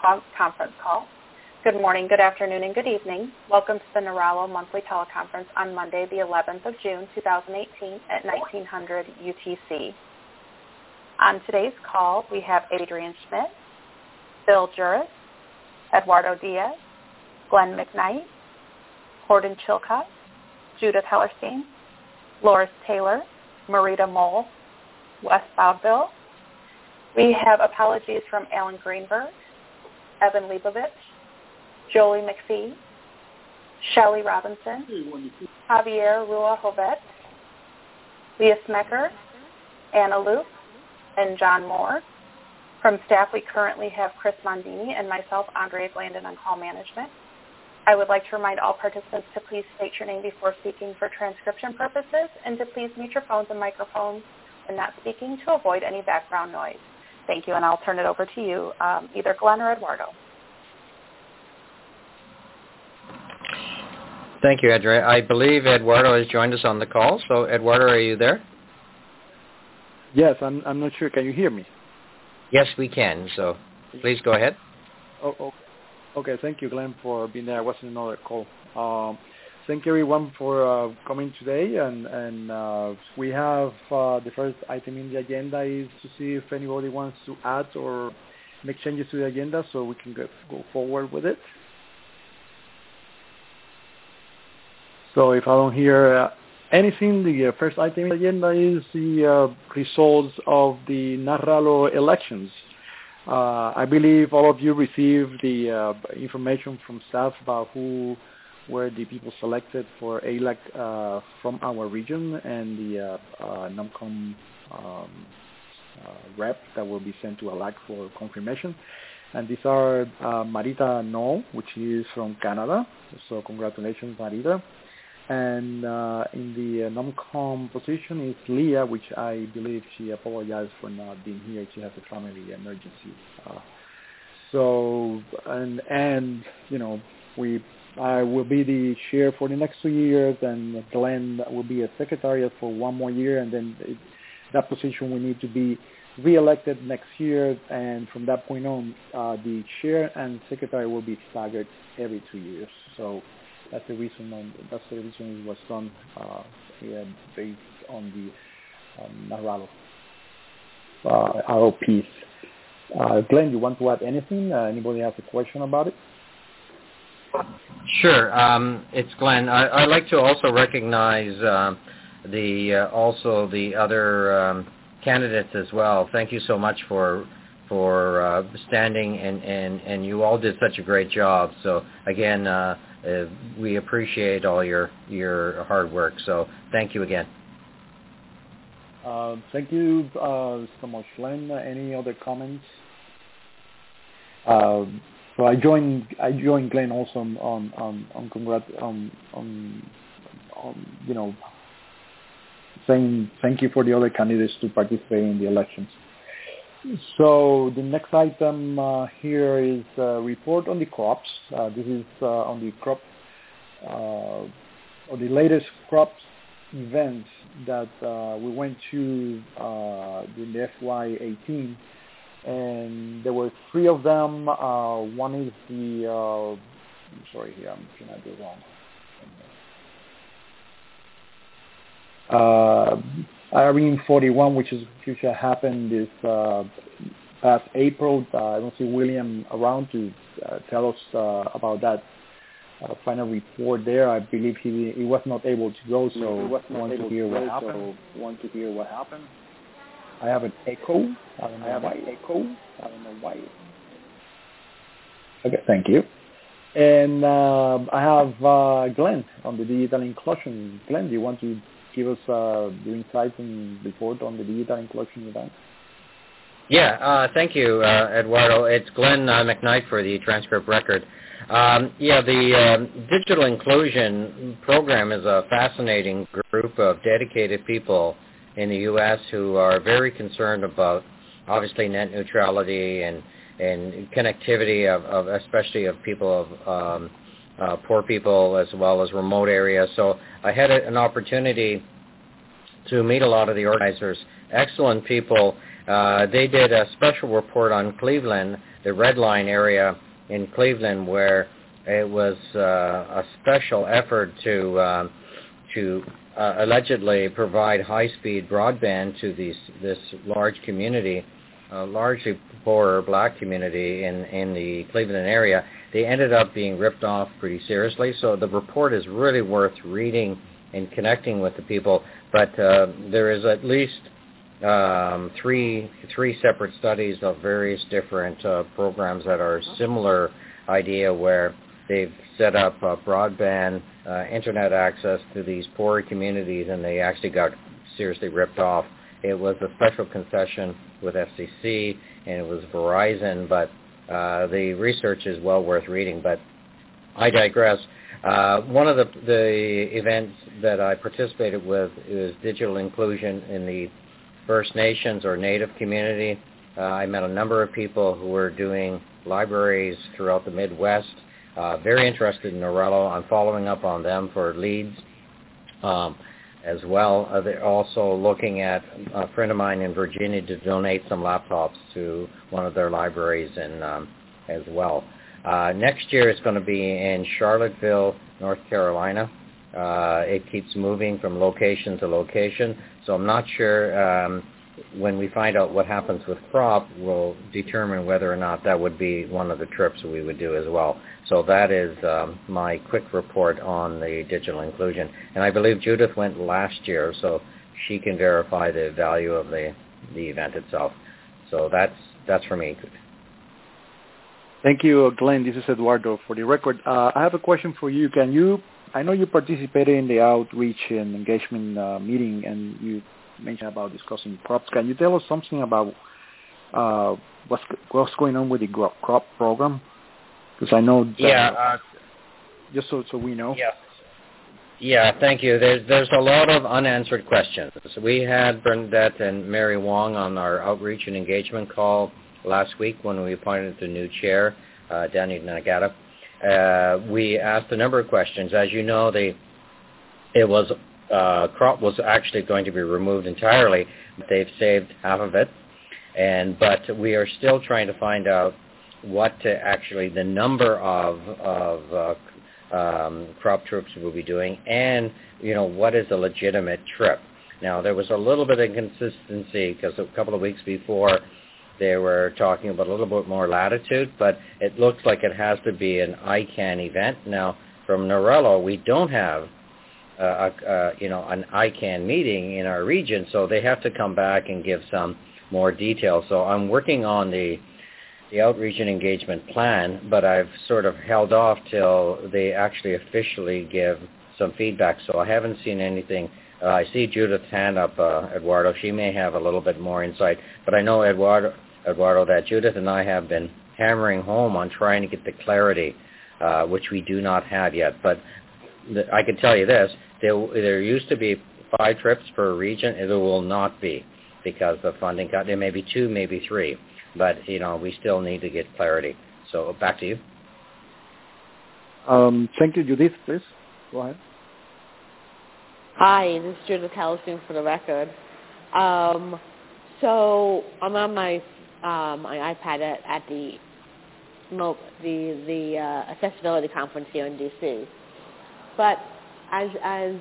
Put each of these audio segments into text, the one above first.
conference call. Good morning, good afternoon, and good evening. Welcome to the NARALO monthly teleconference on Monday, the 11th of June, 2018 at 1900 UTC. On today's call, we have Adrian Schmidt, Bill Juris, Eduardo Diaz, Glenn McKnight, Gordon Chilcott, Judith Hellerstein, Loris Taylor, Marita Moll, Wes Bobville. We have apologies from Alan Greenberg, Evan Leibovich, Joly MacFie, Shelley Robinson, Javier Rua Jovet, Leah Symekher, Anna Luke, and John Moore. From staff, we currently have Chris Mondini and myself, Andrea Glandon, on call management. I would like to remind all participants to please state your name before speaking for transcription purposes and to please mute your phones and microphones when not speaking to avoid any background noise. Thank you, and I'll turn it over to you, um, either Glenn or Eduardo. Thank you, Edra. I believe Eduardo has joined us on the call. So, Eduardo, are you there? Yes, I'm. I'm not sure. Can you hear me? Yes, we can. So, please go ahead. Oh, oh okay. Thank you, Glenn, for being there. I was in another call. Um, thank everyone, for uh, coming today. And, uh, we have uh, the first item in the agenda is to see if anybody wants to add or make changes to the agenda so we can go, forward with it. So if I don't hear anything, the first item in the agenda is the results of the NARALO elections. I believe all of you received the information from staff about who were the people selected for ALAC uh, from our region and the NOMCOM um, rep that will be sent to ALAC for confirmation. And these are Marita Moll, which is from Canada. So congratulations, Marita. And uh, in the uh, NOMCOM position is Leah, which I believe she apologized for not being here. She has a family emergency. Uh, so, and, and, you know, we, I will be the chair for the next two years, and Glenn will be a secretariat for one more year, and then it, that position will need to be re-elected next year, and from that point on, uh, the chair and secretary will be staggered every two years. So that's the reason. On, that's the reason it was done uh, yeah, based on the um, NARALO uh, ROPs. Uh, Glenn, you want to add anything? Uh, anybody has a question about it? Sure. Um, it's Glenn. I, would like to also recognize uh, the uh, also the other um, candidates as well. Thank you so much for for uh, standing and, and, and you all did such a great job. So again, uh, uh, we appreciate all your your hard work. So thank you again. Uh, thank you so much, Len. Any other comments? So I joined I joined Glenn also on on on, on congrat on, on on you know saying thank you for the other candidates to participate in the elections. So the next item uh, here is uh, report on the crops. Uh, this is uh, on the crop, uh, or the latest crops events that uh, we went to during the FY18, and there were three of them. one is the, I'm sorry here, I'm trying to do wrong. ARIN 41, which is which happened this uh, past April. Uh, I don't see William around to uh, tell us uh, about that uh, final report there. I believe he he was not able to go, so he want to hear what happened. So want to hear what happened. I have an echo. I don't know I have why. an echo. I don't know why. Okay, thank you. And uh, I have uh, Glenn on the digital inclusion. Glenn, do you want to give us uh, your insights and report on the digital inclusion event? Yeah, uh, thank you, uh, Eduardo. It's Glenn uh, McKnight for the transcript record. Um, yeah, the um, digital inclusion program is a fascinating group of dedicated people in the U.S. who are very concerned about obviously net neutrality and and connectivity of, of especially of people of um, uh, poor people as well as remote areas. So I had a, an opportunity to meet a lot of the organizers, excellent people. Uh, they did a special report on Cleveland, the Red Line area in Cleveland, where it was uh, a special effort to uh, to uh, allegedly provide high-speed broadband to these this large community, uh, largely poorer black community in in the Cleveland area. They ended up being ripped off pretty seriously. So the report is really worth reading and connecting with the people. But uh, there is at least um, three three separate studies of various different uh, programs that are similar idea where they've set up uh, broadband uh, internet access to these poor communities and they actually got seriously ripped off. It was a special concession with FCC and it was Verizon, but uh, the research is well worth reading. But I digress. Uh, one of the, the events that I participated with is digital inclusion in the First Nations or Native community. Uh, I met a number of people who were doing libraries throughout the Midwest. Uh, very interested in NARALO. I'm following up on them for leads um, as well. Uh, they're also looking at a friend of mine in Virginia to donate some laptops to one of their libraries in, um, as well. Uh, next year it's going to be in Charlottesville, North Carolina. Uh, it keeps moving from location to location, so I'm not sure um, when we find out what happens with crop, we'll determine whether or not that would be one of the trips we would do as well. So that is um, my quick report on the digital inclusion. And I believe Judith went last year, so she can verify the value of the, the event itself. So that's, that's for me. Thank you, Glenn. This is Eduardo. For the record, uh, I have a question for you. Can you, I know you participated in the outreach and engagement uh, meeting, and you mentioned about discussing crops. Can you tell us something about uh, what's what's going on with the crop program? Because I know. That, yeah. Uh, just so so we know. Yeah. Yeah, thank you. There's there's a lot of unanswered questions. We had Bernadette and Mary Wong on our outreach and engagement call last week when we appointed the new chair, uh, Danny Nagata. Uh, we asked a number of questions. As you know, the it was uh, crop was actually going to be removed entirely. They've saved half of it, and but we are still trying to find out what actually the number of of uh, um, crop trips we'll be doing, and you know what is a legitimate trip. Now there was a little bit of inconsistency because a couple of weeks before they were talking about a little bit more latitude, but it looks like it has to be an ICANN event. Now from NARALO, we don't have uh, uh, you know, an ICANN meeting in our region, so they have to come back and give some more detail. So I'm working on the the outreach and engagement plan, but I've sort of held off till they actually officially give some feedback. So I haven't seen anything. Uh, I see Judith's hand up, uh, Eduardo. She may have a little bit more insight, but I know Eduardo, Eduardo, that Judith and I have been hammering home on trying to get the clarity, uh, which we do not have yet. But I can tell you this, there, there used to be five trips per region, and there will not be because the funding cut. There may be two, maybe three, but you know we still need to get clarity. So back to you. Um, thank you, Judith. Please go ahead. Hi, this is Judith Hellerstein for the record. Um, so I'm on my um, my iPad at, at the the the uh, accessibility conference here in DC. But as as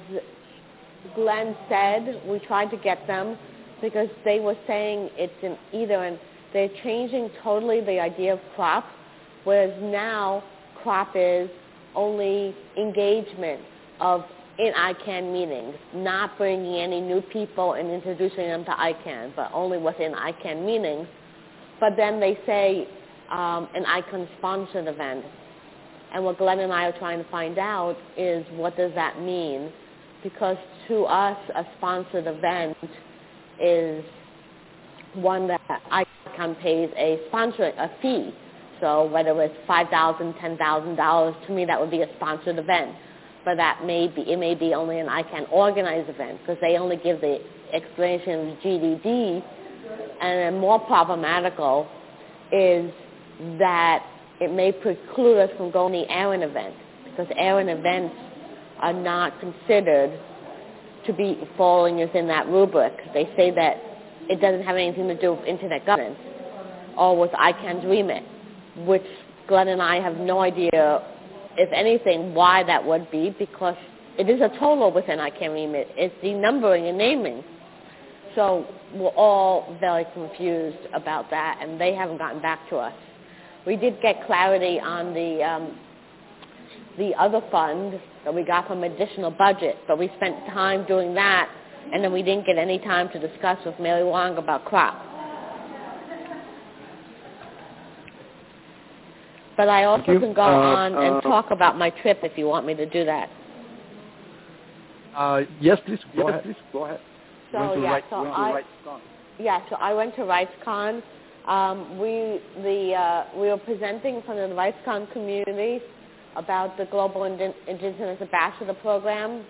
Glenn said, we tried to get them because they were saying it's an either and they're changing totally the idea of crop, whereas now crop is only engagement of in ICANN meetings, not bringing any new people and introducing them to ICANN, but only within ICANN meetings. But then they say um, an ICANN sponsored event. And what Glenn and I are trying to find out is what does that mean? Because to us, a sponsored event is one that ICANN pays a sponsor a fee. So whether it's five thousand, ten thousand dollars, to me that would be a sponsored event. But that may be it may be only an ICANN organized event because they only give the explanation of GDD. And then more problematical is that it may preclude us from going to the ARIN event because ARIN events are not considered to be falling within that rubric. They say that it doesn't have anything to do with internet governance or with ICANN's remit, which Glenn and I have no idea, if anything, why that would be because it is a total within ICANN remit. It's the numbering and naming. So we're all very confused about that, and they haven't gotten back to us. We did get clarity on the um, the other fund that we got from additional budget, but we spent time doing that, and then we didn't get any time to discuss with Mary Wong about crop. But I also can go Uh, on and uh, talk about my trip if you want me to do that. Uh, yes, please. Go Yes, ahead. please go ahead. So yeah, Wright- so Went to I Wright Con. yeah, so I went to RightsCon. Um, we the uh, we were presenting from the RightsCon community about the Global Indigenous Ambassador Program.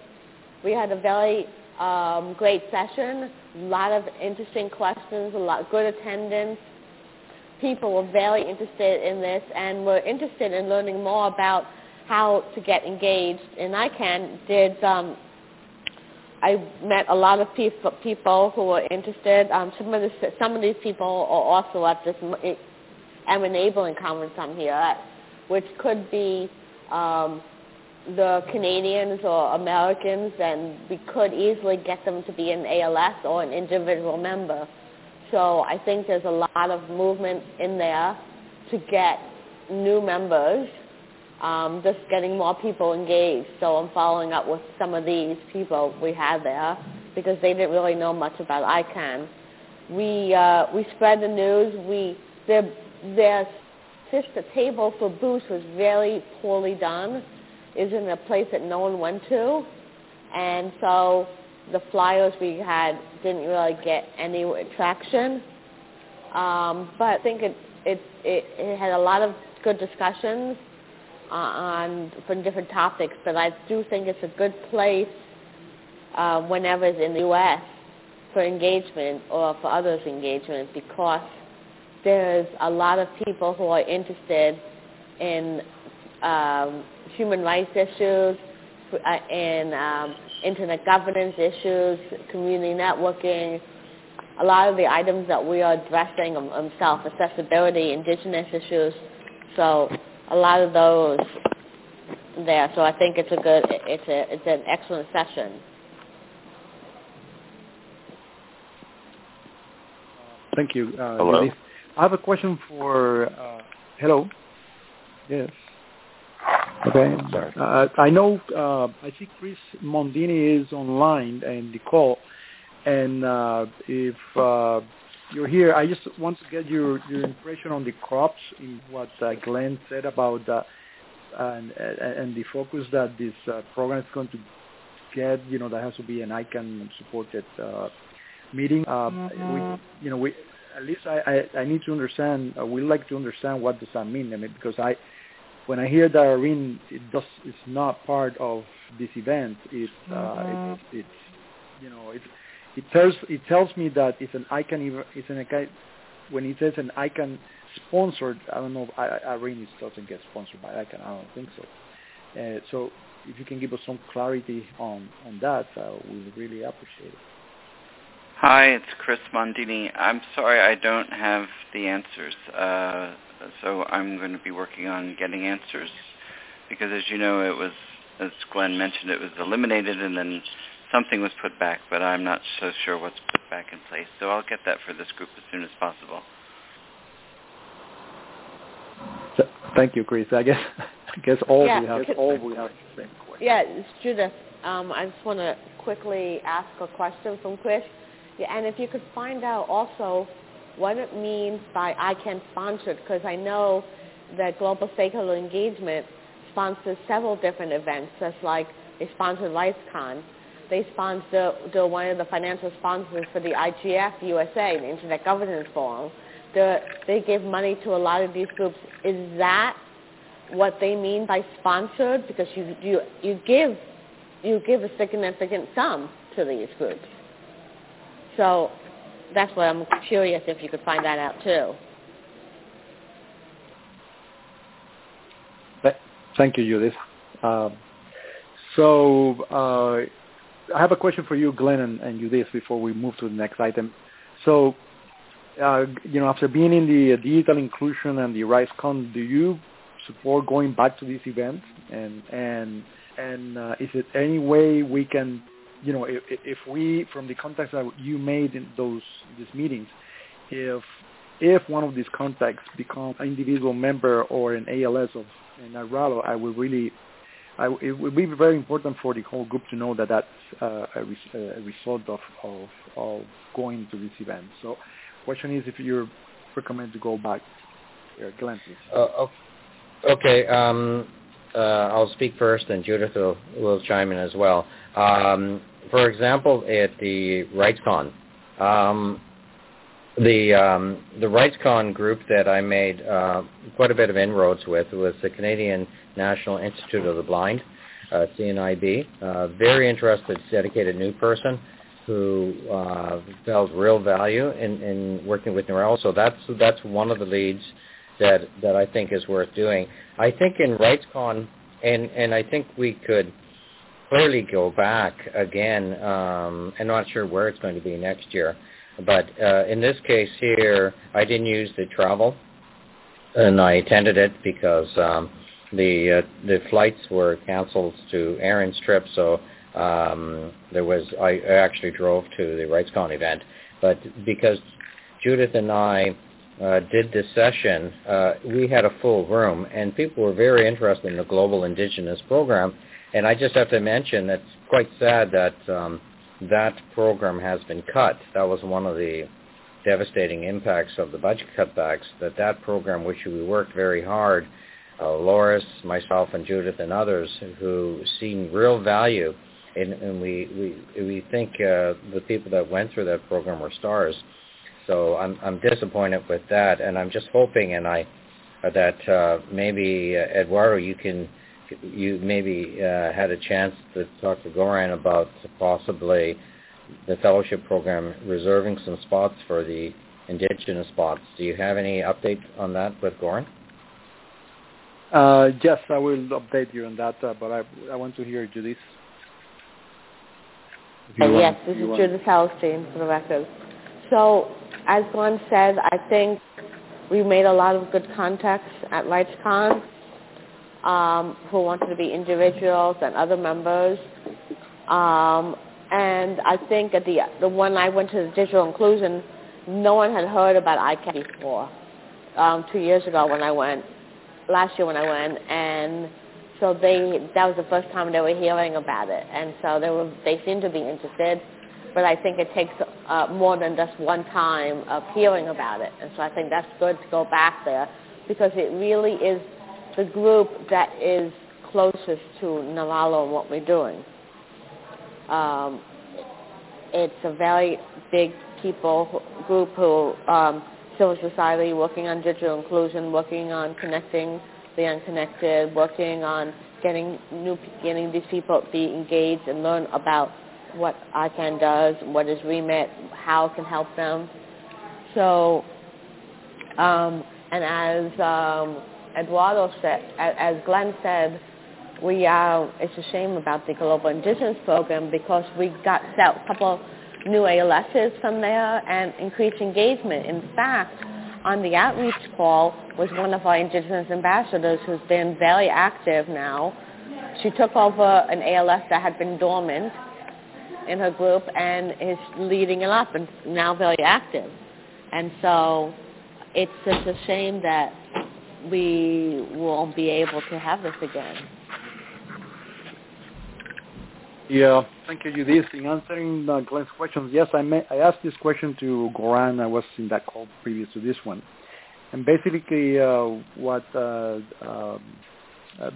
We had a very um, great session, a lot of interesting questions, a lot of good attendance. People were very interested in this and were interested in learning more about how to get engaged. And ICANN did um, I met a lot of people people who were interested. Um, some of the, some of these people are also at this M- enabling conference I'm here at, which could be um, the Canadians or Americans, and we could easily get them to be an ALS or an individual member. So I think there's a lot of movement in there to get new members um, just getting more people engaged. So I'm following up with some of these people we had there because they didn't really know much about ICANN. We uh, we spread the news. We their their sister table for booths was very poorly done. Is in a place that no one went to, and so the flyers we had didn't really get any traction. Um, but I think it, it it it had a lot of good discussions uh, on for different topics, but I do think it's a good place uh, whenever it's in the U.S. for engagement or for others' engagement because there's a lot of people who are interested in um, human rights issues, uh, in um, internet governance issues, community networking, a lot of the items that we are addressing, um, um, self-accessibility, indigenous issues. So a lot of those there. So I think it's a good, it's a, it's an excellent session. Thank you. Uh, Hello? Judith. I have a question for. Uh, hello. Yes. Okay. Sorry. Uh, I know. Uh, I see Chris Mondini is online and the call, and uh, if uh, you're here, I just want to get your your impression on the crops in what uh, Glenn said about uh, and and the focus that this uh, program is going to get. You know, that has to be an ICANN supported uh, meeting. Uh, we, you know, we at least I, I, I need to understand. Uh, we like to understand what does that mean. I mean, because I, when I hear that ARIN, it does it's not part of this event. It, uh, it's, it's, you know, it, it tells it tells me that it's an ICANN. ev- It's an. When it says an ICANN sponsored, I don't know. I, I- ARIN doesn't get sponsored by ICANN. I don't think so. Uh, so if you can give us some clarity on on that, uh, we would really appreciate it. Hi, it's Chris Mondini. I'm sorry I don't have the answers. Uh, so I'm going to be working on getting answers because as you know it was, as Glenn mentioned, it was eliminated and then something was put back, but I'm not so sure what's put back in place. So I'll get that for this group as soon as possible. So, thank you, Chris. I guess I guess all Yeah, we have could- all we have the same question. Yeah, it's Judith. Um, I just want to quickly ask a question from Chris. Yeah, and if you could find out also what it means by "I ICANN sponsored, because I know that Global Stakeholder Engagement sponsors several different events, just like they sponsored RightsCon. They sponsor, they're one of the financial sponsors for the IGF USA, the Internet Governance Forum. They're, they give money to a lot of these groups. Is that what they mean by sponsored? Because you, you, you give you give a significant sum to these groups. So that's what I'm curious if you could find that out too. Thank you, Judith. Um, so uh, I have a question for you, Glenn and, and Judith, before we move to the next item. so, uh, you know, after being in the digital inclusion and the RightsCon, do you support going back to these events? And and and uh, is it any way we can, you know, if, if we from the contacts that you made in those these meetings, if if one of these contacts becomes an individual member or an ALS of NARALO, I would really I, it would be very important for the whole group to know that that's uh, a, res- a, result of, of, of going to this event. So, question is if you recommend to go back. Uh, Glenn, uh, okay. Um, uh, I'll speak first, and Judith will, will chime in as well. Um, for example, at the RightsCon, um, the um, the RightsCon group that I made uh, quite a bit of inroads with was the Canadian National Institute of the Blind, uh, CNIB. Uh, very interested, dedicated new person who uh, felt real value in, in working with NARALO. So that's that's one of the leads that that I think is worth doing. I think in RightsCon, and and I think we could clearly go back again. Um, I'm not sure where it's going to be next year but uh, in this case here, I didn't use the travel, and I attended it because um, the uh, the flights were canceled to ARIN's trip, so um, there was I actually drove to the RightsCon event, but because Judith and I uh, did this session, uh, we had a full room, and people were very interested in the Global Indigenous Program. And I just have to mention that it's quite sad that um, that program has been cut. That was one of the devastating impacts of the budget cutbacks, that that program, which we worked very hard, uh, Loris, myself, and Judith, and others who seen real value, in, and we, we, we think uh, the people that went through that program were stars. So I'm, I'm disappointed with that, and I'm just hoping, and I, that uh, maybe uh, Eduardo, you can you maybe uh, had a chance to talk to Goran about possibly the fellowship program reserving some spots for the indigenous spots. Do you have any update on that with Goran? Uh, yes, I will update you on that, uh, but I, I want to hear Judith. Uh, yes, this is Judith Hellerstein for the record. So, as Glenn said, I think we made a lot of good contacts at RightsCon um, who wanted to be individuals and other members. Um, and I think at the the one I went to the digital inclusion, no one had heard about ICANN before. Um, two years ago when I went, last year when I went, and so they that was the first time they were hearing about it, and so they were they seemed to be interested. But I think it takes uh, more than just one time of hearing about it, and so I think that's good to go back there because it really is the group that is closest to NARALO and what we're doing. Um, it's a very big people group who um, civil society working on digital inclusion, working on connecting the unconnected, working on getting new getting these people be engaged and learn about what ICANN does, what is REMIT, how it can help them. So, um, and as um, Eduardo said, as Glenn said, we are, it's a shame about the Global Indigenous Program because we got a couple new ALSs from there and increased engagement. In fact, on the outreach call was one of our Indigenous ambassadors who's been very active now. She took over an ALS that had been dormant in her group and is leading it up and now very active. And so it's just a shame that we won't be able to have this again. Yeah, thank you, Judith. In answering uh, Glenn's questions, yes, I, may, I asked this question to Goran. I was in that call previous to this one. And basically, uh, what, uh, um, uh,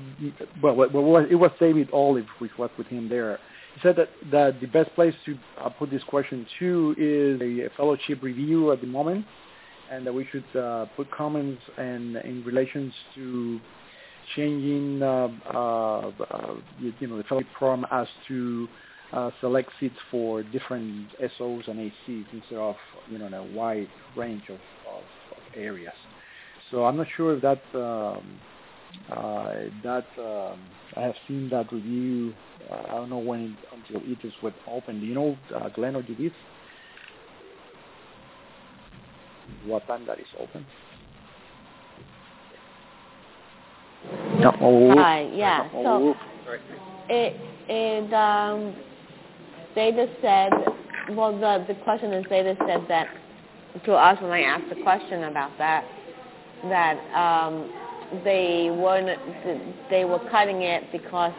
well, it was David Olive, which was with him there. He said that, that the best place to uh, put this question to is a fellowship review at the moment and that we should uh, put comments and in relations to changing, uh, uh, uh you know, the fellowship program as to uh, select seats for different SOs and ACs instead of, you know, a wide range of, of, of areas. So I'm not sure if that um, uh, that um, I have seen that review. I don't know when it, until it is with open. Do you know, Glenn or Judith? What time that is open? No. Right. Yeah. So it it um they just said well the the question is they just said that to us when I asked the question about that that um they weren't they were cutting it because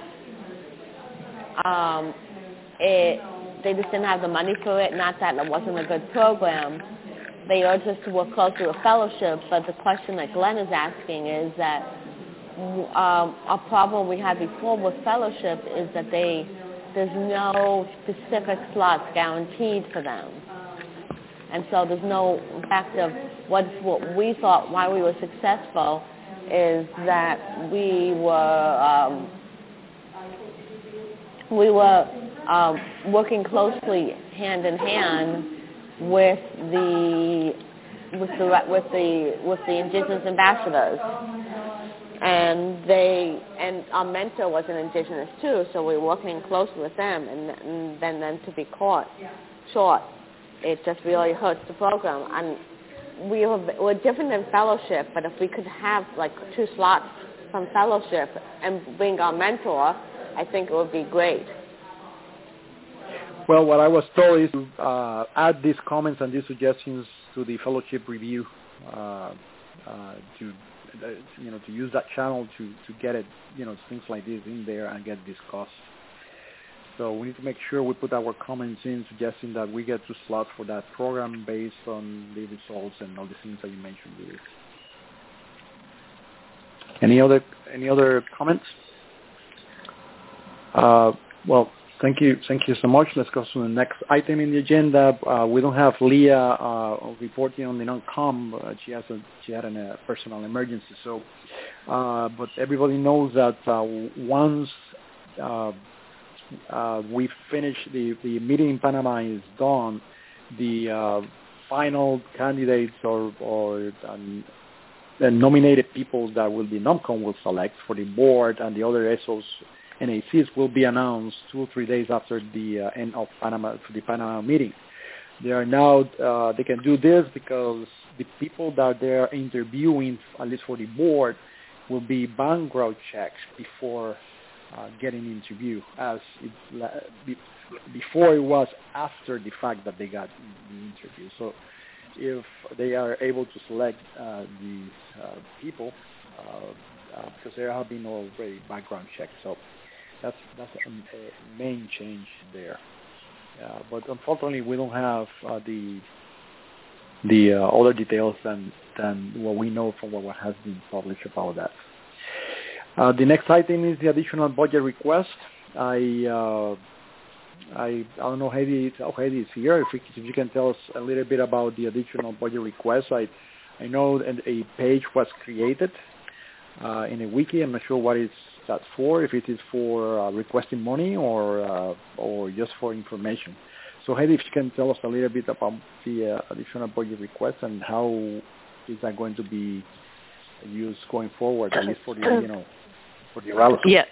um it they just didn't have the money for it not that it wasn't a good program they urged us to work closely with fellowship but the question that Glenn is asking is that um, a problem we had before with fellowship is that they there's no specific slots guaranteed for them. And so there's no fact of what's what we thought why we were successful is that we were um, we were um, working closely hand in hand with the with the with the with the indigenous ambassadors and they and our mentor was an indigenous too, so we were working closely with them, and, and then then to be caught short, it just really hurts the program. And we were, we're different in fellowship, but if we could have like two slots from fellowship and bring our mentor, I think it would be great. Well, what I was told is to uh, add these comments and these suggestions to the fellowship review uh, uh, to you know to use that channel to to get it you know things like this in there and get discussed. So we need to make sure we put our comments in, suggesting that we get to slots for that program based on the results and all the things that you mentioned. Here. Any other any other comments? Uh, well, Thank you. Thank you so much. Let's go to the next item in the agenda. Uh, we don't have Leah uh, reporting on the NomCom. Uh, she has a, she had a uh, personal emergency. So, uh, but everybody knows that uh, once we finish the the meeting in Panama is done, the final candidates or or um, nominated people that will be NomCom will select for the board and the other SOs NACs will be announced two or three days after the uh, end of Panama the Panama meeting. They are now uh, they can do this because the people that they are interviewing, at least for the board, will be background checks before uh, getting interview. As it, before it was after the fact that they got the interview. So if they are able to select uh, these uh, people, uh, because there have been already background checks. So that's a, main change there. Uh, but unfortunately, we don't have uh, the the uh, other details than what we know from what has been published about that. The next item is the additional budget request. I don't know Heidi oh, Heidi is here. If, you can tell us a little bit about the additional budget request. I I know a page was created in a wiki. I'm not sure what is that for, if it is for uh, requesting money or uh, or just for information. So Heidi, if you can tell us a little bit about the uh, additional budget request and how is that going to be used going forward, at least for the you know for the RALOs. Yes.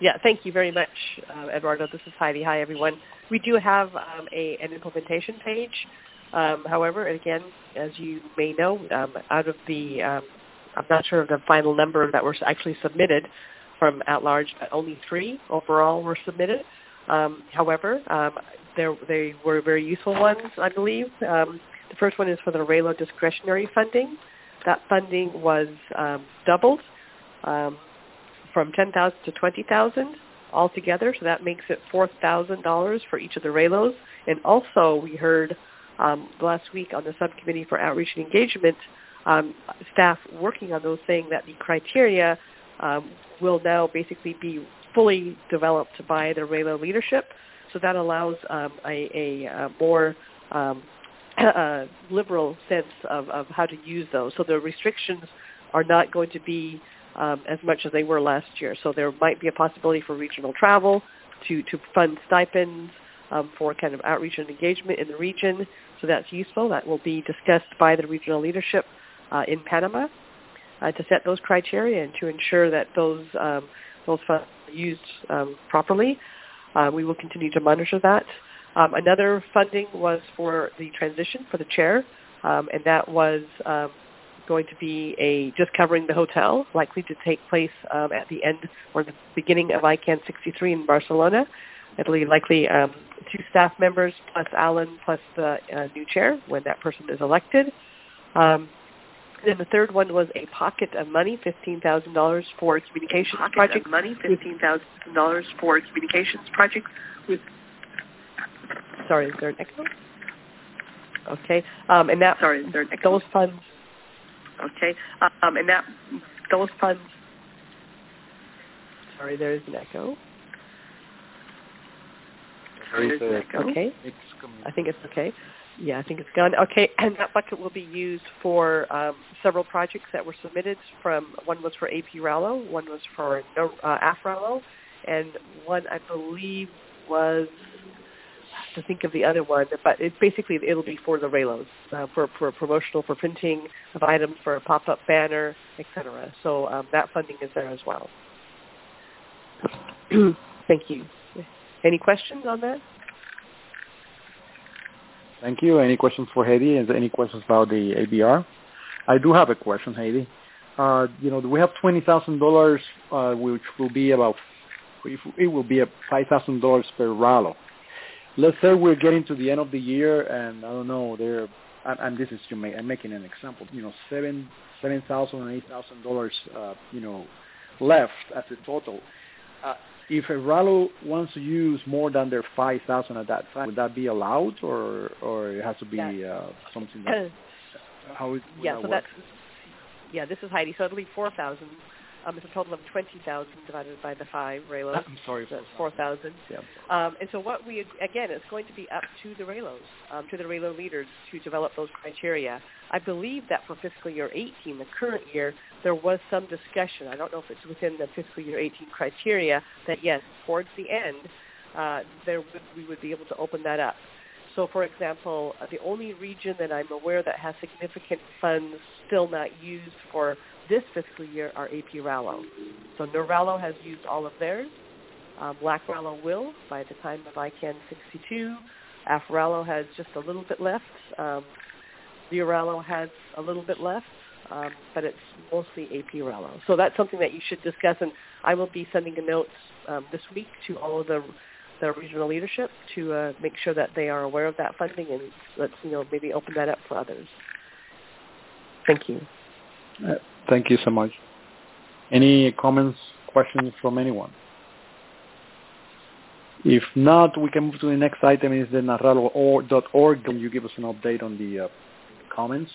Yeah, thank you very much, uh, Eduardo. This is Heidi. Hi, everyone. We do have um, a, an implementation page. Um, however, again, as you may know, um, out of the, um, I'm not sure of the final number that were actually submitted, from at large, only three overall were submitted. Um, however, um, they were very useful ones, I believe. Um, the first one is for the RALO discretionary funding. That funding was um, doubled um, from 10000 to 20000 altogether, so that makes it $4,000 for each of the RALOs. And also we heard um, last week on the subcommittee for outreach and engagement, staff working on those saying that the criteria um, will now basically be fully developed by the RALO leadership. So that allows um, a, a, a, more um, a liberal sense of, of how to use those. So the restrictions are not going to be um, as much as they were last year. So there might be a possibility for regional travel to, to fund stipends um, for kind of outreach and engagement in the region. So that's useful. That will be discussed by the regional leadership uh, in Panama uh, to set those criteria and to ensure that those um, those funds are used um, properly. Uh, we will continue to monitor that. Um, another funding was for the transition for the chair. um, and that was um, going to be a just covering the hotel, likely to take place um, at the end or the beginning of ICANN 63 in Barcelona. It'll be likely two staff members plus Alan plus the uh, new chair when that person is elected. Um, then the third one was a pocket of money, fifteen thousand dollars for communications pocket project. Of money, fifteen thousand dollars for communications project with. Sorry, is there an echo? Okay, um, and that sorry, is there an echo? those funds. Okay, um, and that those funds. Sorry, there is an echo. Sorry, there's an echo. Okay, I think it's okay. Yeah, I think it's gone. Okay, and that bucket will be used for um, several projects that were submitted. From one was for APRALO, one was for no, uh, AFRALO, and one I believe was to think of the other one, but it basically it'll be for the RALOs, uh, for for promotional, for printing of items, for a pop-up banner, etc. So um, that funding is there as well. Thank you. Any questions on that? Thank you. Any questions for Heidi? Is there any questions about the ABR? I do have a question, Heidi. Uh, you know, we have twenty thousand uh, dollars, which will be about it will be five thousand dollars per RALO. Let's say we're getting to the end of the year, and I don't know, there, and, and this is to make, I'm making an example. You know, seven seven thousand and eight thousand dollars, uh, you know, left as a total. Uh, if a RALO wants to use more than their 5,000 at that time, would that be allowed, or or it has to be uh, something that how it, yeah, that so work? that's yeah. This is Heidi. So it'll be four thousand. Um, it's a total of twenty thousand divided by the five RALOs. I'm sorry, so four thousand. Yeah. Um, and so what we again, it's going to be up to the RALOs, um, to the RALO leaders to develop those criteria. I believe that for fiscal year 18, the current year, there was some discussion. I don't know if it's within the fiscal year 18 criteria that yes, towards the end, uh, there we would be able to open that up. So, for example, uh, the only region that I'm aware that has significant funds still not used for this fiscal year are APRALO. So NARALO has used all of theirs. Um, LACRALO will by the time of ICANN 62. AFRALO has just a little bit left. Um, Rallo has a little bit left, um, but it's mostly APRALO. So that's something that you should discuss, and I will be sending a note um, this week to all of the the regional leadership to uh, make sure that they are aware of that funding, and let's you know maybe open that up for others. Thank you. Uh, thank you so much. Any comments, questions from anyone? If not, we can move to the next item. Is the naralo.org. Can you give us an update on the uh, comments?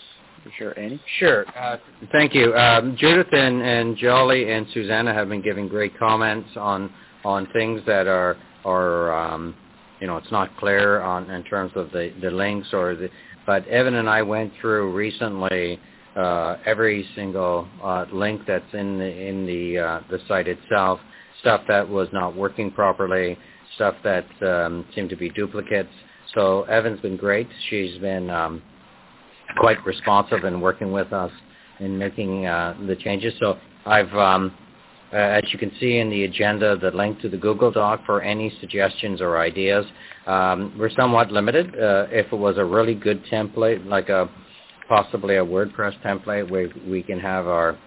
Is there any? Sure. Uh, thank you. Um, Judith and, and Jolly and Susanna have been giving great comments on on things that are are um, you know it's not clear on in terms of the the links or the. But Evan and I went through recently uh, every single uh, link that's in the in the uh, the site itself, stuff that was not working properly, stuff that um, seemed to be duplicates. So Evan's been great. She's been um, quite responsive in working with us in making uh, the changes. So I've, um, uh, as you can see in the agenda, the link to the Google Doc for any suggestions or ideas. Um, we're somewhat limited. Uh, if it was a really good template, like a possibly a WordPress template where we can have our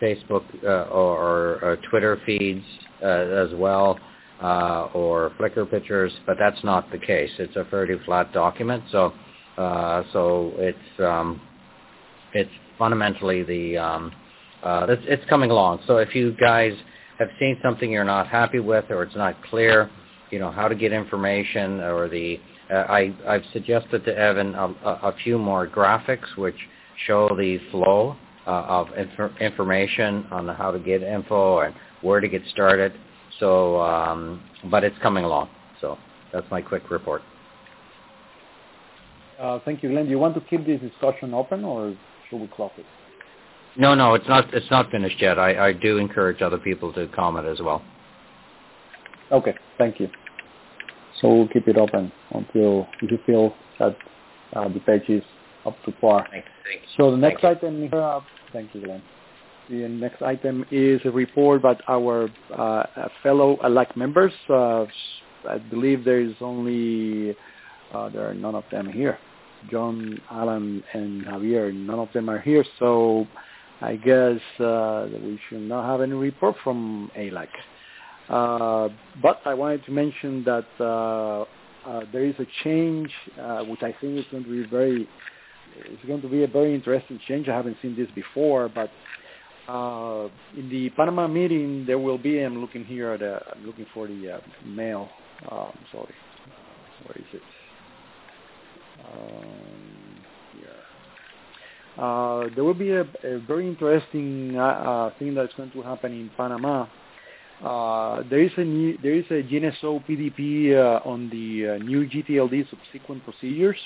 Facebook uh, or, or Twitter feeds uh, as well, uh, or Flickr pictures, but that's not the case. It's a fairly flat document, so uh, so it's um, it's fundamentally the um, uh, it's, it's coming along. So if you guys have seen something you're not happy with, or it's not clear, you know how to get information, or the uh, I, I've suggested to Evan a, a, few more graphics which show the flow uh, of inf- information on how to get info and where to get started. So, um, but it's coming along. So that's my quick report. Uh, thank you, Glenn. Do you want to keep this discussion open, or should we close it? No, no, it's not. It's not finished yet. I, I do encourage other people to comment as well. Okay, thank you. So we'll keep it open until you feel that uh, the page is up to par. Thanks. Thanks. So the next Thank item here, uh, thank you, Glenn. The next item is a report by our uh, fellow ALAC members. Uh, I believe there is only uh, there are none of them here. John, Alan, and Javier. None of them are here, so I guess uh, we should not have any report from ALAC. Uh, but I wanted to mention that uh, uh, there is a change, uh, which I think is going to be very, it's going to be a very interesting change. I haven't seen this before, but uh, in the Panama meeting, there will be. I'm looking here at. I'm looking for the mail. Um, sorry, where is it? Um, here. Uh, there will be a, a very interesting uh, uh, thing that's going to happen in Panama. Uh, there is a new, there is a GNSO PDP uh, on the uh, new GTLD subsequent procedures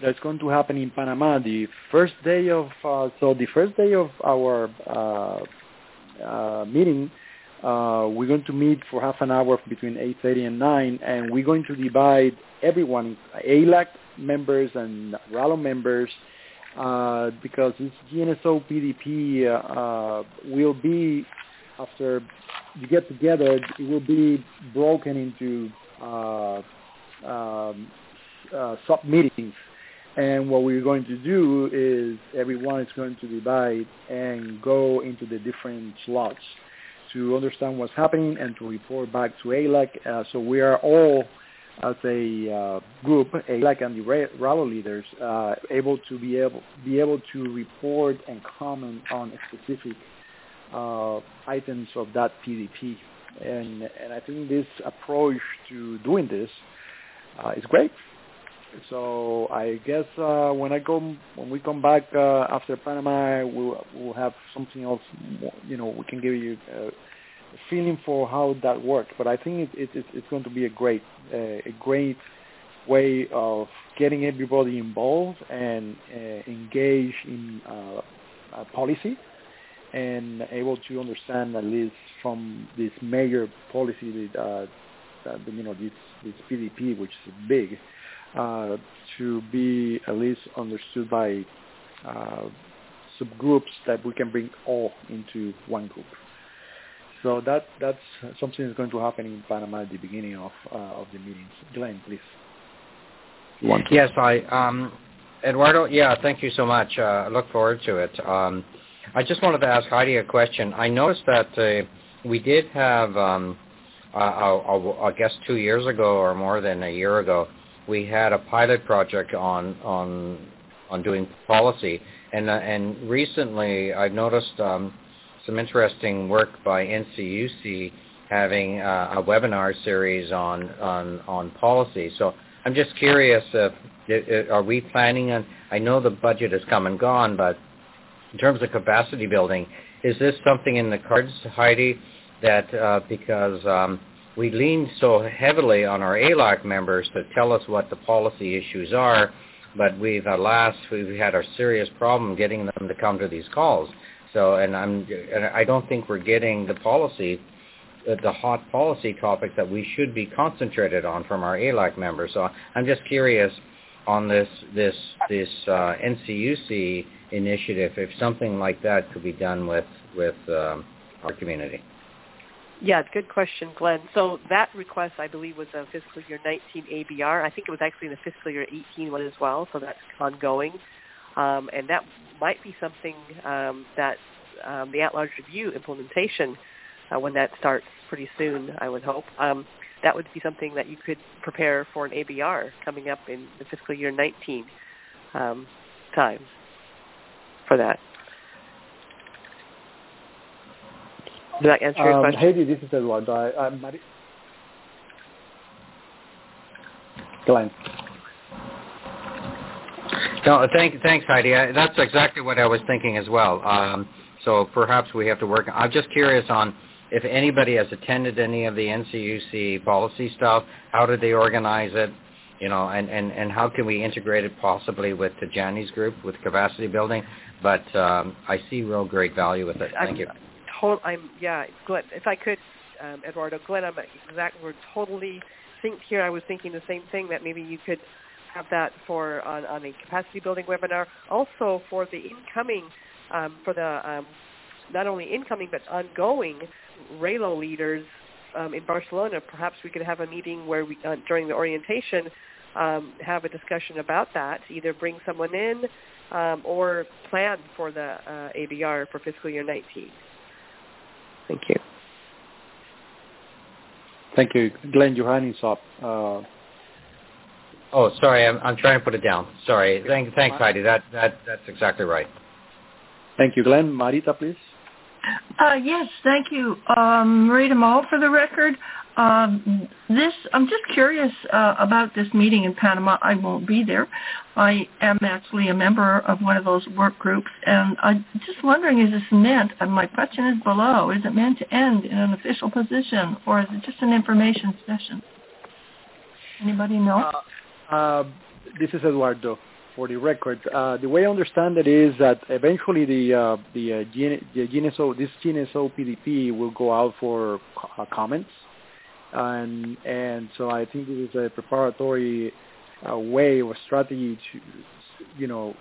that's going to happen in Panama. The first day of so the first day of our uh, uh, meeting, uh, we're going to meet for half an hour between 8:30 and 9, and we're going to divide everyone, ALAC members and RALO members, uh, because this GNSO PDP uh, will be after you get together, it will be broken into uh, um, uh, sub meetings. And what we're going to do is everyone is going to divide and go into the different slots to understand what's happening and to report back to ALAC. Uh, so we are all, as a uh, group, ALAC and the leaders, uh, able to be able be able to report and comment on specific uh, items of that PDP. And, and I think this approach to doing this uh, is great. So I guess uh, when I go when we come back uh, after Panama, we'll we'll have something else. You know, we can give you a feeling for how that works. But I think it, it, it's going to be a great uh, a great way of getting everybody involved and uh, engaged in uh, policy and able to understand at least from this major policy that, uh, you know this this PDP, which is big, uh, to be at least understood by uh, subgroups that we can bring all into one group. So that that's something that's going to happen in Panama at the beginning of uh, of the meetings. Glenn, please. Yes, I um, Eduardo. Yeah, thank you so much. Uh, I look forward to it. Um, I just wanted to ask Heidi a question. I noticed that uh, we did have, um, uh, I, I guess, two years ago or more than a year ago, we had a pilot project on on on doing policy, and uh, and recently I've noticed um, some interesting work by NCUC having uh, a webinar series on on on policy. So I'm just curious if are we planning on? I know the budget has come and gone, but in terms of capacity building, is this something in the cards, Heidi, that uh, because um, we lean so heavily on our ALAC members to tell us what the policy issues are, but we've alas we've had a serious problem getting them to come to these calls. So, and I'm, and I don't think we're getting the policy, uh, the hot policy topics that we should be concentrated on from our ALAC members. So, I'm just curious on this this this uh, NCUC initiative if something like that could be done with with um, our community. Yeah, good question, Glenn. So that request, I believe, was a fiscal year 19 ABR. I think it was actually in the fiscal year 18 one as well, so that's ongoing. Um, and that might be something um, that um, the at-large review implementation, uh, when that starts pretty soon, I would hope, um, that would be something that you could prepare for an ABR coming up in the fiscal year 19 um, time for that. Did that answer your um, question? Heidi, this is Eduardo. I, I'm Mari- Glenn. No, thank, thanks, Heidi. I, that's exactly what I was thinking as well. Um, so perhaps we have to work. I'm just curious on if anybody has attended any of the NCUC policy stuff. How did they organize it? You know, and, and, and how can we integrate it possibly with Tijani's group with capacity building? But um, I see real great value with it. Thank I'm, you. I'm yeah, Glenn. If I could, um, Eduardo, Glenn, I'm exact. We're totally think here. I was thinking the same thing that maybe you could have that for on, on a capacity building webinar. Also for the incoming, um, for the um, not only incoming but ongoing RALO leaders um, in Barcelona. Perhaps we could have a meeting where we uh, during the orientation um, have a discussion about that. Either bring someone in um, or plan for the uh, ABR for fiscal year 19. Thank you. Thank you. Glenn, your hand is up. Uh, oh, sorry. I'm, I'm trying to put it down. Sorry. Thank, thanks, Heidi. That, that, that's exactly right. Thank you. Glenn, Marita, please. Uh, yes, thank you. Um, Marita Moll for the record. Um, this I'm just curious uh, about this meeting in Panama. I won't be there. I am actually a member of one of those work groups, and I'm just wondering: is this meant? And my question is below: Is it meant to end in an official position, or is it just an information session? Anybody know? Uh, uh, this is Eduardo for the record. Uh, the way I understand it is that eventually the uh, the, uh, the GNSO this GNSO PDP will go out for uh, comments, and and so I think this is a preparatory uh, way or strategy to you know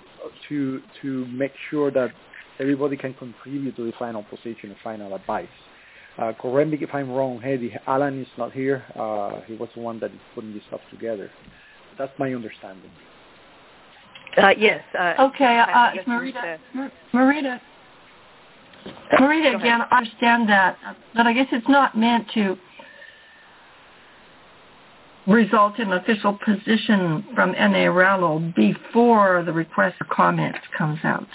to to make sure that everybody can contribute to the final position and final advice. Uh, correct me if I'm wrong. Hey, Alan is not here. He was the one that is putting this stuff together. That's my understanding. Uh, yes. Uh, okay, uh, Marita. Marita. Marita, again, I understand that, but I guess it's not meant to result in official position from NARALO before the request for comments comes out.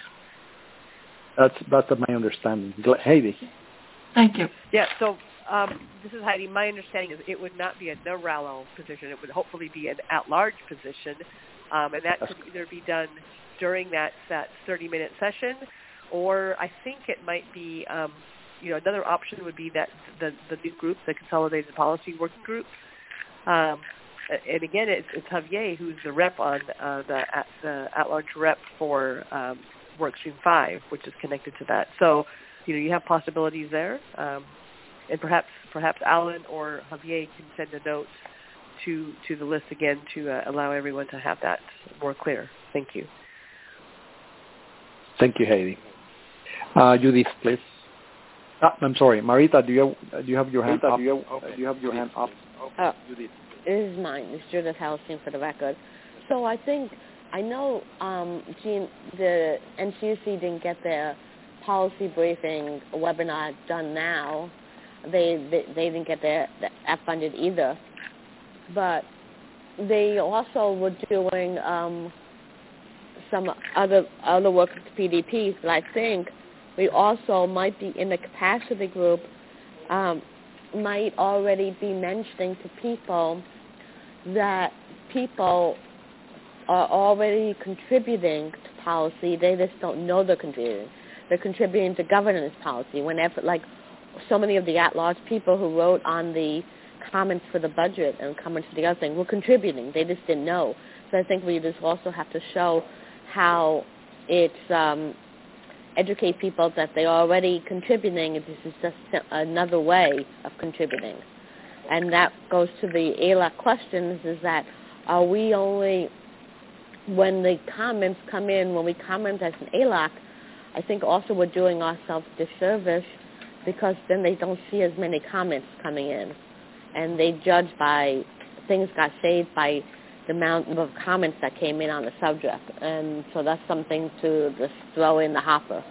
That's that's my understanding. Heidi. Thank you. Yeah. So um, this is Heidi. My understanding is it would not be a NARALO position. It would hopefully be an at-large position um, and that could either be done during that, that 30-minute session, or I think it might be, um, you know, another option would be that the, the new group, the Consolidated Policy Working Group. Um, and again, it's, it's Javier who's the rep on uh, the, at, the at-large rep for um, Workstream 5, which is connected to that. So, you know, you have possibilities there. Um, and perhaps perhaps Alan or Javier can send a note to to the list again to uh, allow everyone to have that more clear. Thank you. Thank you, Heidi. Uh, Judith, please. Ah, I'm sorry, Marita. Do you have, do you have your hand Marita, up? Do you, have, okay. do you have your hand up? Oh, Judith. It is mine. It's Judith Hellerstein for the record. So I think I know um, Jean, the NCUC didn't get their policy briefing webinar done now. They they, they didn't get their app funded either but they also were doing um, some other other work with PDPs. But I think we also might be in the capacity group um, might already be mentioning to people that people are already contributing to policy. They just don't know they're contributing. They're contributing to governance policy. Whenever, like, so many of the at-large people who wrote on the comments for the budget and comments for the other thing were contributing. They just didn't know. So I think we just also have to show how it's um, educate people that they're already contributing. This is just another way of contributing. And that goes to the ALAC questions is that are we only, when the comments come in, when we comment as an ALAC, I think also we're doing ourselves disservice because then they don't see as many comments coming in and they judge by things got saved by the amount of comments that came in on the subject. And so that's something to just throw in the hopper.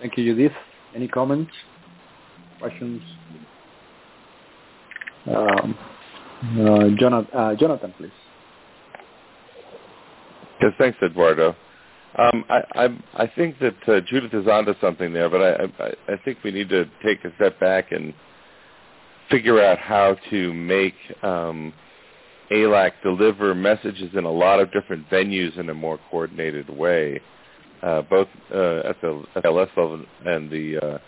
Thank you, Judith. Any comments, questions? Um, uh, Jonathan, uh, Jonathan, please. Yes, thanks, Eduardo. Um, I, I, I think that uh, Judith is onto something there, but I, I, I think we need to take a step back and figure out how to make um, ALAC deliver messages in a lot of different venues in a more coordinated way, uh, both uh, at the LS level and the, uh,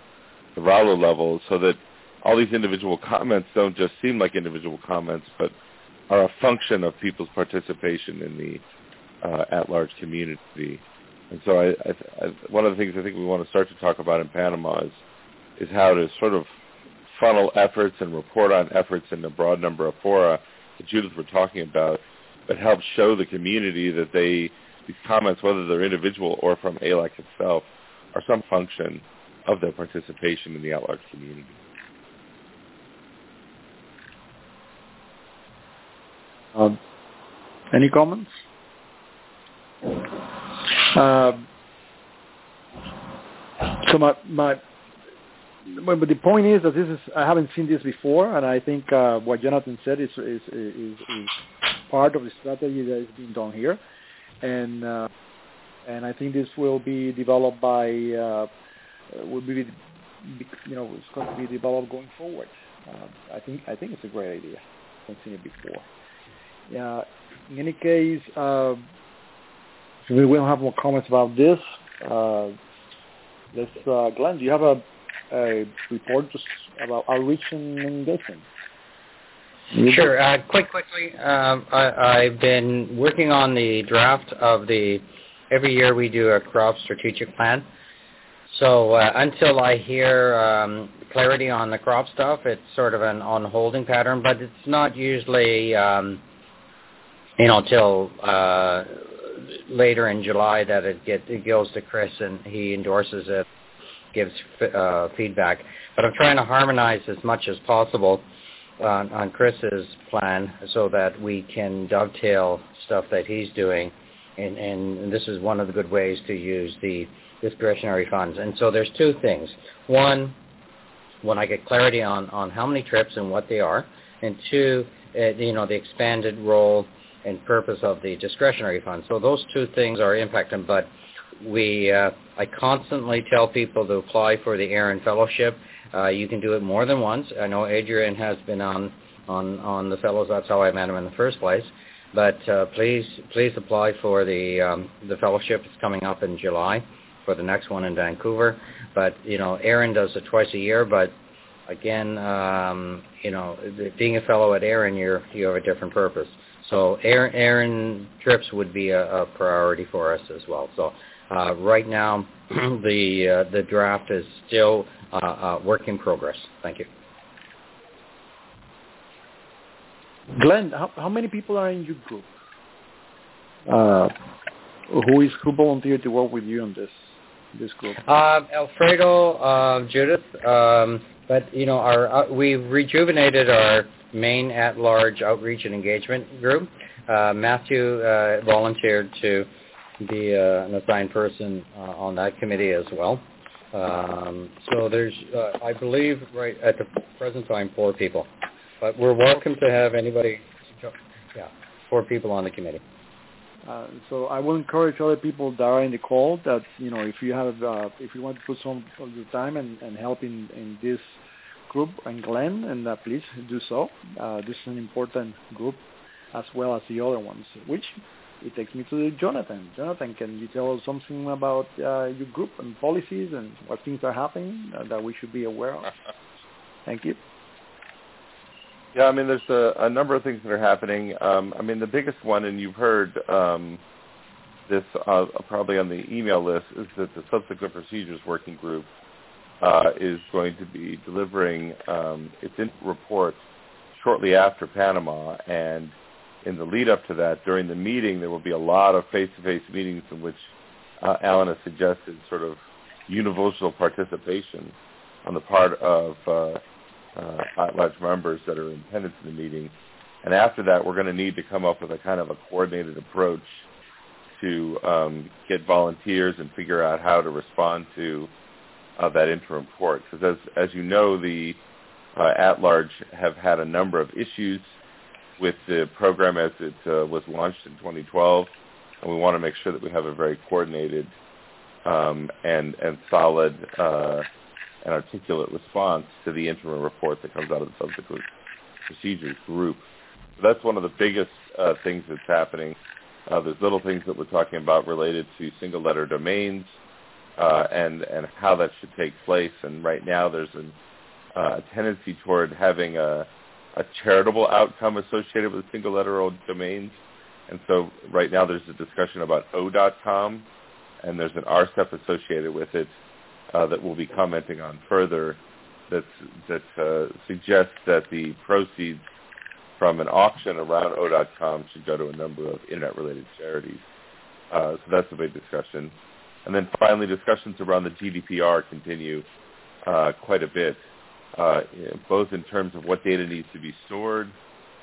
the RALO level, so that all these individual comments don't just seem like individual comments, but are a function of people's participation in the uh, at-large community. And so I, I, I, one of the things I think we want to start to talk about in Panama is, is how to sort of funnel efforts and report on efforts in the broad number of fora that Judith were talking about, but help show the community that they these comments, whether they're individual or from ALAC itself, are some function of their participation in the at-large community. Um, any comments? Uh, so my, my but the point is that this is I haven't seen this before, and I think uh, what Jonathan said is is, is is part of the strategy that is being done here, and uh, and I think this will be developed by uh, will be you know it's going to be developed going forward. Uh, I think I think it's a great idea. I haven't seen it before. Yeah. In any case, uh, we will have more comments about this. Uh, let's, uh, Glenn, do you have a, a report just about outreach and engagement? Sure. Uh, quite quickly, um, I, I've been working on the draft of the. Every year we do a CROP strategic plan. So uh, until I hear um, clarity on the CROP stuff, it's sort of an on holding pattern. But it's not usually, um, you know, till uh, later in July that it get it goes to Chris and he endorses it, gives uh, feedback. But I'm trying to harmonize as much as possible on, on Chris's plan so that we can dovetail stuff that he's doing, and, and this is one of the good ways to use the discretionary funds. And so there's two things. One, when I get clarity on, on how many trips and what they are, and two, uh, you know, the expanded role and purpose of the discretionary fund. So those two things are impacting, but we, uh, I constantly tell people to apply for the ARIN Fellowship. Uh, you can do it more than once. I know Adrian has been on, on, on the fellows. That's how I met him in the first place. But uh, please, please apply for the um, the fellowship. It's coming up in July for the next one in Vancouver. But you know, ARIN does it twice a year. But again, um, you know, being a fellow at ARIN, you're you have a different purpose. So ARIN, ARIN trips would be a, a priority for us as well. So uh, right now, the uh, the draft is still uh, uh, work in progress. Thank you. Glenn, how, how many people are in your group? Uh, who is who volunteered to work with you on this this group? Uh, Alfredo, uh, Judith, um, but you know, our uh, we rejuvenated our main at-large outreach and engagement group. Uh, Matthew uh, volunteered to be uh, an assigned person uh, on that committee as well. Um, so there's, uh, I believe, right at the present time, four people. But we're welcome to have anybody. Yeah, four people on the committee. Uh, so I will encourage other people that are in the call that you know if you have uh, if you want to put some of your time and, and help in, in this group and Glenn, and uh, please do so. Uh, this is an important group as well as the other ones, which it takes me to Jonathan. Jonathan, can you tell us something about uh, your group and policies and what things are happening uh, that we should be aware of? Thank you. Yeah, I mean, there's a, a number of things that are happening. Um, I mean, the biggest one, and you've heard um, this uh, probably on the email list, is that the Subsequent Procedures Working Group uh, is going to be delivering um, its report shortly after Panama, and in the lead up to that, during the meeting, there will be a lot of face-to-face meetings in which uh, Alan has suggested sort of universal participation on the part of uh, uh, at-large members that are in attendance in the meeting. And after that, we're going to need to come up with a kind of a coordinated approach to um, get volunteers and figure out how to respond to of that interim report. Because as, as you know, the uh, at-large have had a number of issues with the program as it uh, was launched in 2012, and we want to make sure that we have a very coordinated um, and, and solid uh, and articulate response to the interim report that comes out of the subsequent procedures group. So that's one of the biggest uh, things that's happening. Uh, there's little things that we're talking about related to single letter domains, uh, and and how that should take place. And right now, there's an, uh, a tendency toward having a, a charitable outcome associated with single letter domains. And so right now, there's a discussion about O.com, and there's an RSEP associated with it uh, that we'll be commenting on further. That uh, suggests that the proceeds from an auction around O.com should go to a number of internet-related charities. Uh, so that's a big discussion. And then finally, discussions around the GDPR continue uh, quite a bit, uh, both in terms of what data needs to be stored,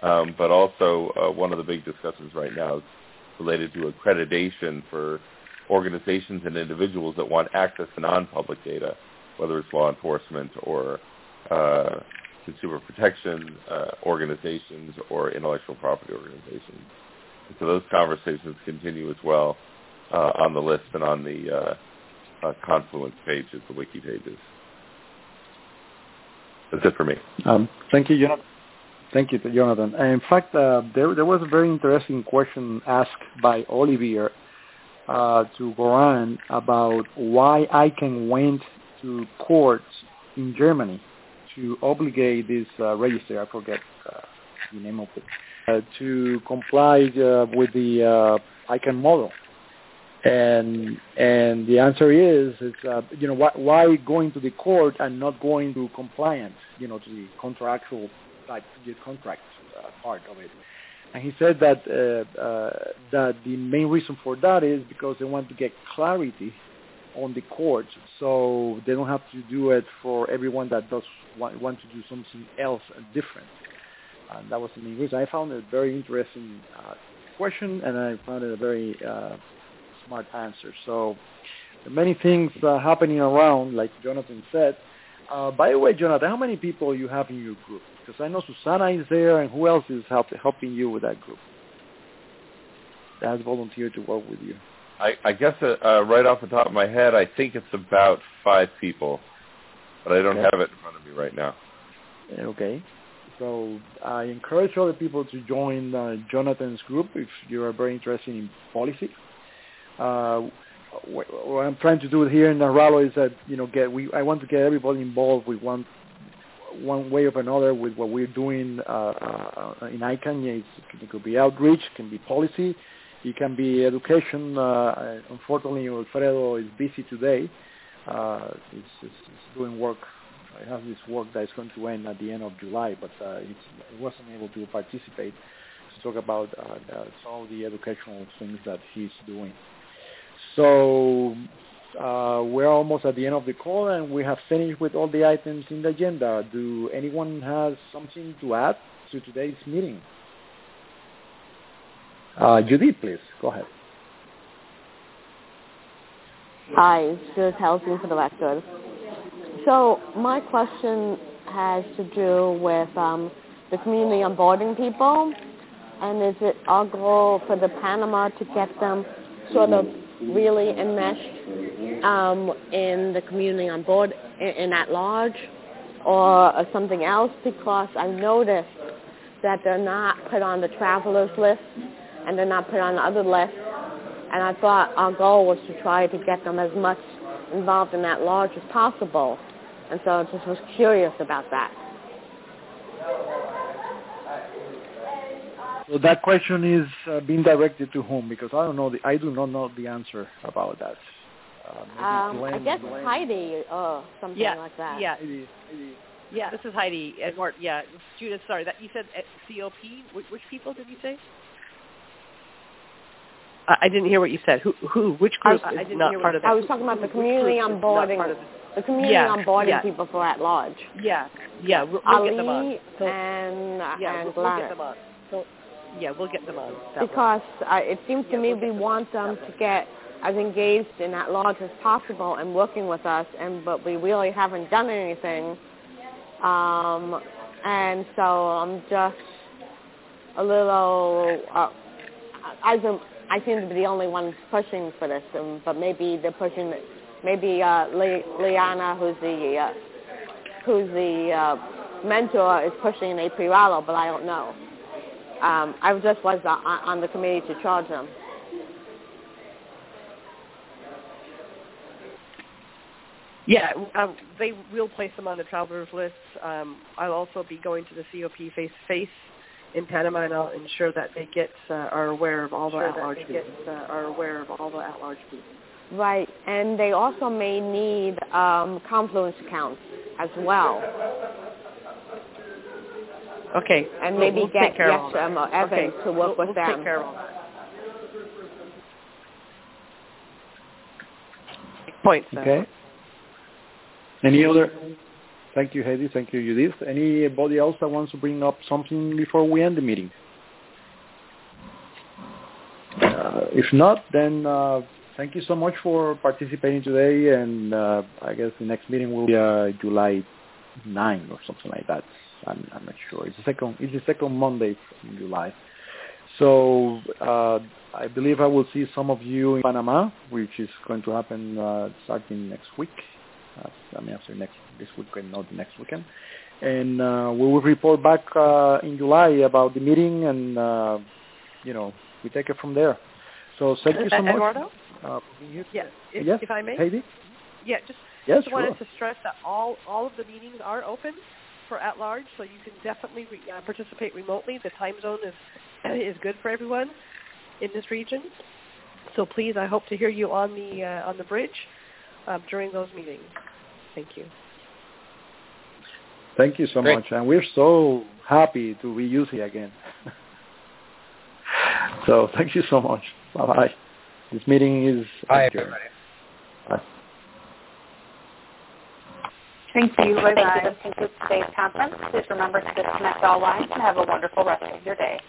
um, but also uh, one of the big discussions right now is related to accreditation for organizations and individuals that want access to non-public data, whether it's law enforcement or uh, consumer protection uh, organizations or intellectual property organizations. And so those conversations continue as well uh, on the list and on the uh, uh, Confluence pages, the wiki pages. That's it for me. Um, thank you, Jonathan. Thank you, Jonathan. in fact, uh, there, there was a very interesting question asked by Olivier uh, to Goran about why ICANN went to court in Germany to obligate this uh, register, I forget uh, the name of it, uh, to comply uh, with the uh, ICANN model. And and the answer is, is you know, why, why going to the court and not going to compliance, you know, to the contractual like the contract part of it. And he said that uh, uh, that the main reason for that is because they want to get clarity on the courts, so they don't have to do it for everyone that does want, want to do something else different. And that was the main reason. I found it a very interesting uh, question, and I found it a very uh, smart answer. So many things uh, happening around, like Jonathan said. Uh, by the way, Jonathan, how many people you have in your group? Because I know Susana is there, and who else is help, helping you with that group? That has volunteered to work with you. I, I guess uh, uh, right off the top of my head, I think it's about five people, but I don't okay. have it in front of me right now. Okay. So I encourage other people to join uh, Jonathan's group if you are very interested in policy. Uh, what I'm trying to do here in NARALO is that you know get we I want to get everybody involved with one one way or another with what we're doing uh, uh, in ICANN. it could be outreach, it can be policy, it can be education. Uh, unfortunately, Alfredo is busy today. Uh, he's, he's, doing work. He has this work that is going to end at the end of July, but uh, he wasn't able to participate to talk about uh, some of the educational things that he's doing. So uh, we're almost at the end of the call, and we have finished with all the items in the agenda. Do anyone has something to add to today's meeting? Uh, Judith, please go ahead. Hi, Judith Hellerstein for the record. So my question has to do with um, the community onboarding people, and is it our goal for the Panama to get them sort of really enmeshed um, in the community on board in, at large or, or something else because I noticed that they're not put on the travelers list and they're not put on the other list. And I thought our goal was to try to get them as much involved in that large as possible. And so I just was curious about that. So that question is uh, being directed to whom? Because I don't know. The, I do not know the answer about that. Uh, um, Glenn, I guess Glenn. Heidi or something yeah, like that. Yeah. Heidi, Heidi. Yeah, this is Heidi Edward. Yeah, Judith. Sorry, that you said COP. Which, which people did you say? I, I didn't hear what you said. Who? Who? Which group I, is not part of that? I was talking about the community onboarding. The community yeah, onboarding yeah. people for at large. Yeah, yeah. We'll, we'll Ali get them on. So, and yeah, and we'll, we'll get them on. So, yeah, we'll get them on. because uh, it seems to yeah, me we'll we want them to get as engaged in at large as possible and working with us, and but we really haven't done anything. Um, and so I'm just a little. Uh, I I seem to be the only one pushing for this, um, but maybe they're pushing. Maybe uh, Le- Liana, who's the uh, who's the uh, mentor, is pushing a pre-rallo, but I don't know. Um, I just was uh, on the committee to charge them. Yeah, um, they will place them on the travelers list. Um, I'll also be going to the COP face to face in Panama, and I'll ensure that they get uh, are aware of all the sure at-large people. Get, uh, are aware of all the at-large people. Right, and they also may need um, Confluence accounts as well. Okay. And we'll, maybe we'll get yes, um, or Evan okay. to work we'll, with we'll them. Take care of all that. points. Okay. Any other? Thank you, Heidi. Thank you, Judith. Anybody else that wants to bring up something before we end the meeting? Uh, if not, then uh, thank you so much for participating today, and uh, I guess the next meeting will be uh, July 9 or something like that. I'm, I'm not sure. It's the second. It's the second Monday in July. So uh, I believe I will see some of you in Panama, which is going to happen uh, starting next week. Uh, I mean, after next this weekend, not the next weekend. And uh, we will report back uh, in July about the meeting, and uh, you know we take it from there. So thank you so much. Eduardo? Uh. Yes, if, yes, if I may. Heidi? Yeah, just, Yes, just wanted to stress that all all of the meetings are open for at large, so you can definitely re- uh, participate remotely. The time zone is is good for everyone in this region. So please, I hope to hear you on the uh, on the bridge uh, during those meetings. Thank you. Thank you so Great. much, and we're so happy to be using again. so thank you so much. Bye bye. This meeting is Bye, adjourned. everybody. Bye. Thank you. Thank you. This concludes today's conference. Please remember to disconnect all lines and have a wonderful rest of your day.